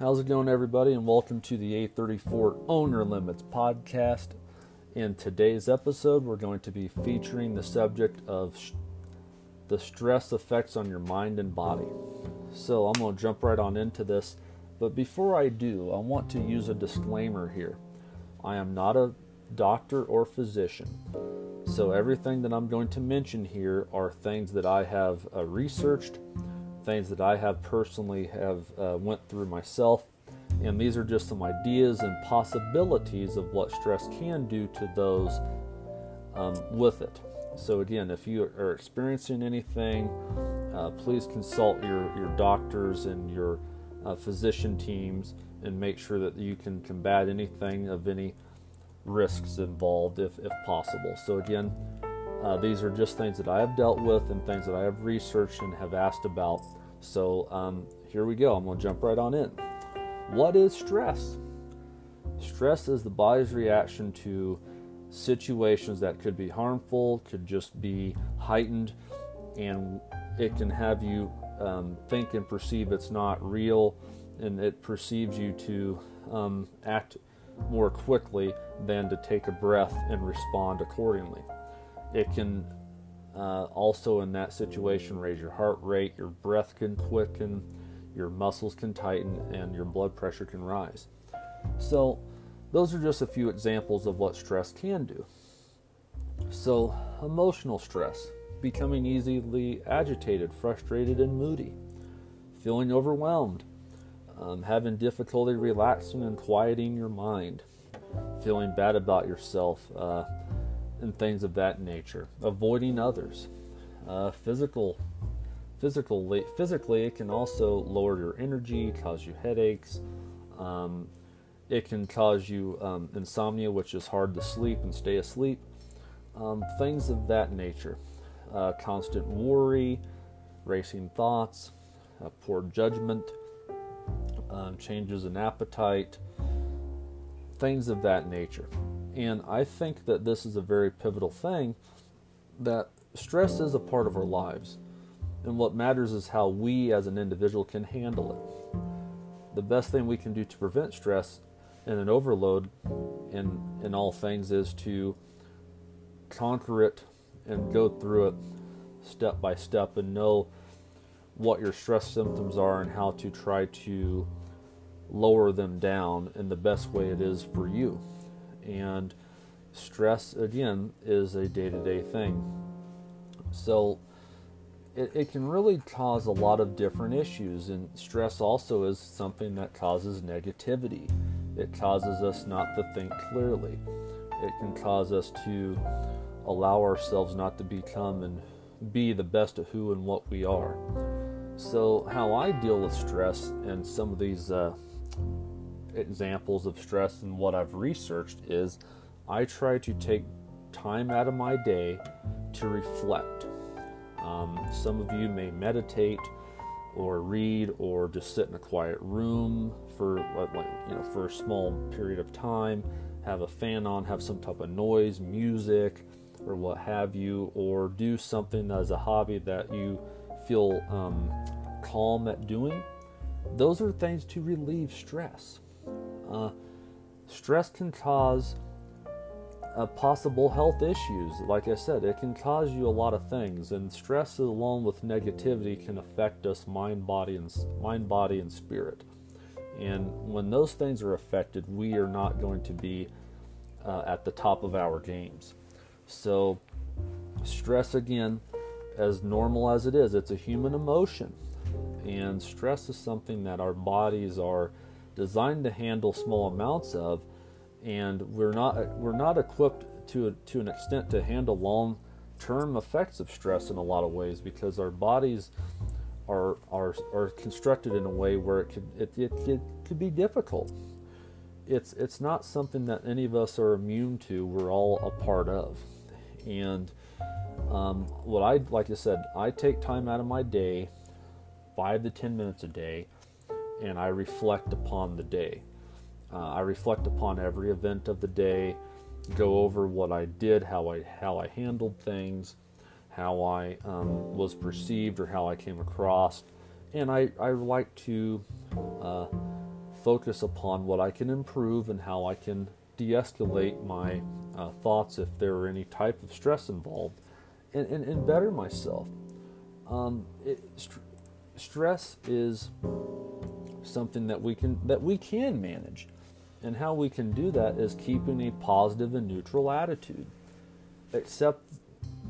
How's it going, everybody? And welcome to the A34 Owner Limits podcast. In today's episode, we're going to be featuring the subject of sh- the stress effects on your mind and body. So, I'm going to jump right on into this. But before I do, I want to use a disclaimer here. I am not a doctor or physician. So, everything that I'm going to mention here are things that I have uh, researched things that I have personally have uh, went through myself, and these are just some ideas and possibilities of what stress can do to those um, with it. So again, if you are experiencing anything, uh, please consult your your doctors and your uh, physician teams and make sure that you can combat anything of any risks involved if, if possible. So again, uh, these are just things that I have dealt with and things that I have researched and have asked about. So um, here we go. I'm going to jump right on in. What is stress? Stress is the body's reaction to situations that could be harmful, could just be heightened, and it can have you um, think and perceive it's not real, and it perceives you to um, act more quickly than to take a breath and respond accordingly. It can uh, also in that situation raise your heart rate, your breath can quicken, your muscles can tighten, and your blood pressure can rise. So, those are just a few examples of what stress can do. So, emotional stress, becoming easily agitated, frustrated, and moody, feeling overwhelmed, um, having difficulty relaxing and quieting your mind, feeling bad about yourself, uh, and things of that nature. Avoiding others. Uh, physical, physically, physically, it can also lower your energy, cause you headaches. Um, it can cause you um, insomnia, which is hard to sleep and stay asleep. Um, things of that nature. Uh, constant worry, racing thoughts, uh, poor judgment, um, changes in appetite, things of that nature. And I think that this is a very pivotal thing that stress is a part of our lives. And what matters is how we as an individual can handle it. The best thing we can do to prevent stress and an overload in, in all things is to conquer it and go through it step by step and know what your stress symptoms are and how to try to lower them down in the best way it is for you. And stress, again, is a day to day thing. So it, it can really cause a lot of different issues. And stress also is something that causes negativity, it causes us not to think clearly, it can cause us to allow ourselves not to become and be the best of who and what we are. So, how I deal with stress and some of these uh, examples of stress and what I've researched is I try to take time out of my day to reflect. Um, some of you may meditate or read or just sit in a quiet room for you know for a small period of time have a fan on have some type of noise music or what have you or do something as a hobby that you feel um, calm at doing those are things to relieve stress uh, stress can cause uh, possible health issues. Like I said, it can cause you a lot of things, and stress, along with negativity, can affect us mind, body, and mind, body, and spirit. And when those things are affected, we are not going to be uh, at the top of our games. So, stress again, as normal as it is, it's a human emotion, and stress is something that our bodies are designed to handle small amounts of, and we're not we're not equipped to to an extent to handle long term effects of stress in a lot of ways because our bodies are are are constructed in a way where it could it, it, it could be difficult. It's it's not something that any of us are immune to. We're all a part of, and um, what I like I said, I take time out of my day, five to ten minutes a day, and I reflect upon the day. Uh, I reflect upon every event of the day, go over what I did, how I how I handled things, how I um, was perceived or how I came across, and I I like to uh, focus upon what I can improve and how I can de escalate my uh, thoughts if there are any type of stress involved and, and, and better myself. Um, it, st- stress is something that we can that we can manage. And how we can do that is keeping a positive and neutral attitude. Except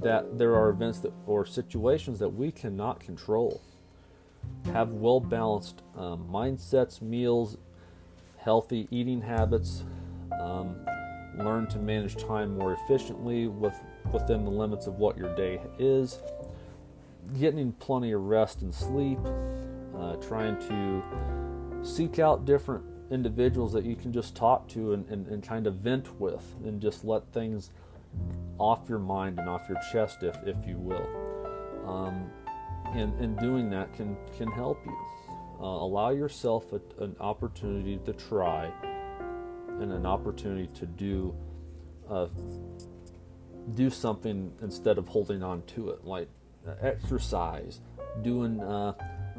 that there are events that or situations that we cannot control. Have well balanced um, mindsets meals healthy eating habits um, learn to manage time more efficiently with within the limits of what your day is. Getting plenty of rest and sleep uh, trying to seek out different individuals that you can just talk to and, and, and kind of vent with and just let things off your mind and off your chest, if, if you will. Um, and, and doing that can, can help you. Uh, allow yourself a, an opportunity to try and an opportunity to do uh, do something instead of holding on to it, like exercise, doing uh,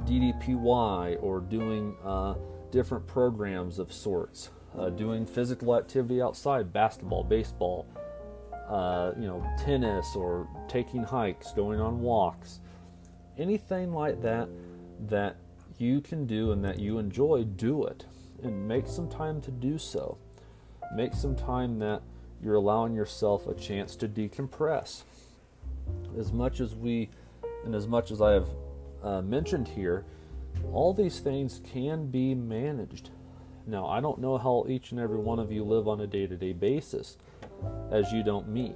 DDPY, or doing uh, different programs of sorts, uh, doing physical activity outside, basketball, baseball, uh, you know, tennis, or taking hikes, going on walks, anything like that that you can do and that you enjoy, do it, and make some time to do so. Make some time that you're allowing yourself a chance to decompress. As much as we, and as much as I have uh, mentioned here, all these things can be managed. Now, I don't know how each and every one of you live on a day to day basis as you don't meet.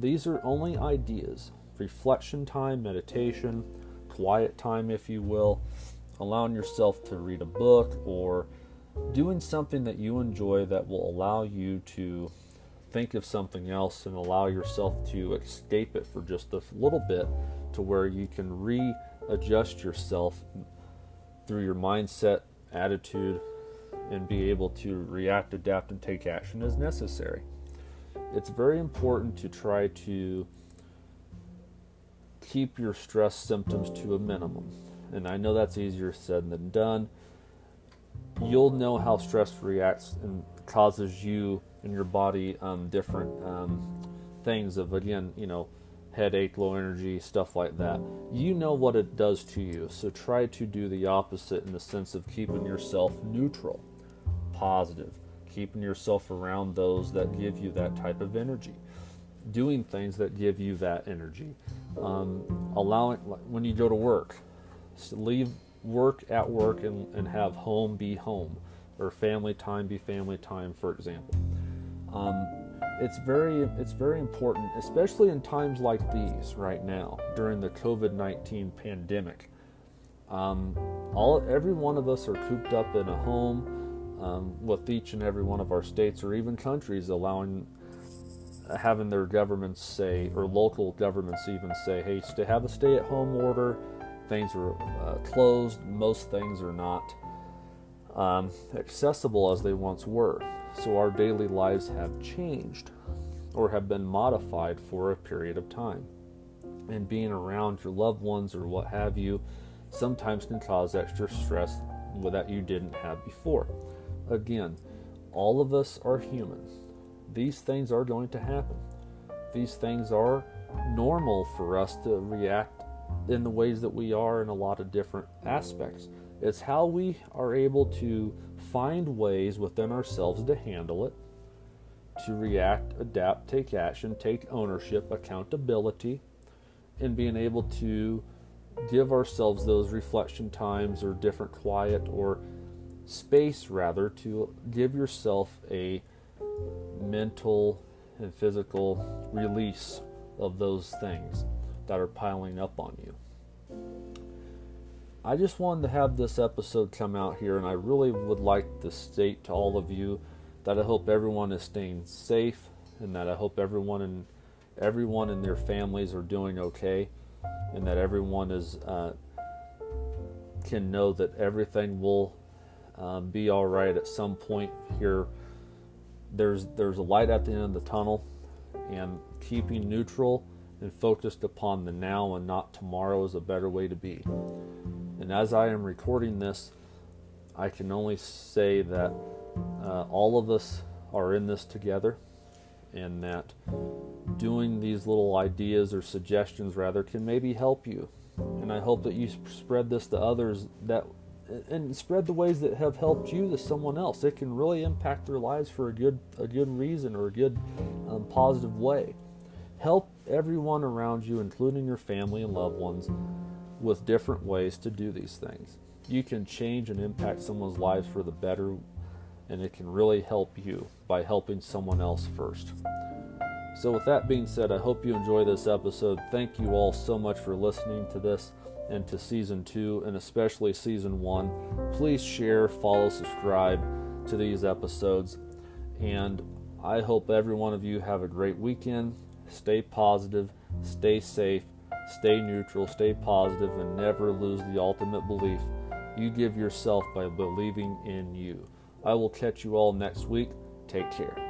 These are only ideas reflection time, meditation, quiet time, if you will, allowing yourself to read a book or doing something that you enjoy that will allow you to think of something else and allow yourself to escape it for just a little bit to where you can readjust yourself through your mindset, attitude, and be able to react, adapt, and take action as necessary. It's very important to try to keep your stress symptoms to a minimum. And I know that's easier said than done. You'll know how stress reacts and causes you and your body um, different um, things of, again, you know, headache, low energy, stuff like that. You know what it does to you, so try to do the opposite in the sense of keeping yourself neutral, positive, keeping yourself around those that give you that type of energy, doing things that give you that energy, um, allowing when you go to work, leave work at work and, and have home be home, or family time be family time, for example. Um, it's very it's very important, especially in times like these right now during the COVID nineteen pandemic. Um, all every one of us are cooped up in a home um, with each and every one of our states or even countries allowing having their governments say or local governments even say, hey, to have a stay-at-home order. Things are uh, closed. Most things are not um, accessible as they once were. So our daily lives have changed or have been modified for a period of time. And being around your loved ones or what have you sometimes can cause extra stress that you didn't have before. Again, all of us are human. These things are going to happen. These things are normal for us to react in the ways that we are in a lot of different aspects. It's how we are able to find ways within ourselves to handle it, to react, adapt, take action, take ownership, accountability, and being able to give ourselves those reflection times or different quiet or space rather to give yourself a mental and physical release of those things that are piling up on you. I just wanted to have this episode come out here, and I really would like to state to all of you that I hope everyone is staying safe, and that I hope everyone and everyone and their families are doing okay, and that everyone is uh, can know that everything will um, be all right at some point here. There's there's a light at the end of the tunnel, and keeping neutral and focused upon the now and not tomorrow is a better way to be. And as I am recording this, I can only say that uh, all of us are in this together and that doing these little ideas or suggestions rather can maybe help you. And i hope that you spread this to others that and spread the ways that have helped you to someone else. It can really impact their lives for a good a good reason or a good um, positive way. Help everyone around you including your family and loved ones with different ways to do these things you can change and impact someone's lives for the better and it can really help you by helping someone else first. So, with that being said, I hope you enjoy this episode. Thank you all so much for listening to this and to season two, and especially season one. Please share, follow, subscribe to these episodes. And I hope every one of you have a great weekend. Stay positive, stay safe, stay neutral, stay positive, and never lose the ultimate belief you give yourself by believing in you. I will catch you all next week. Take care.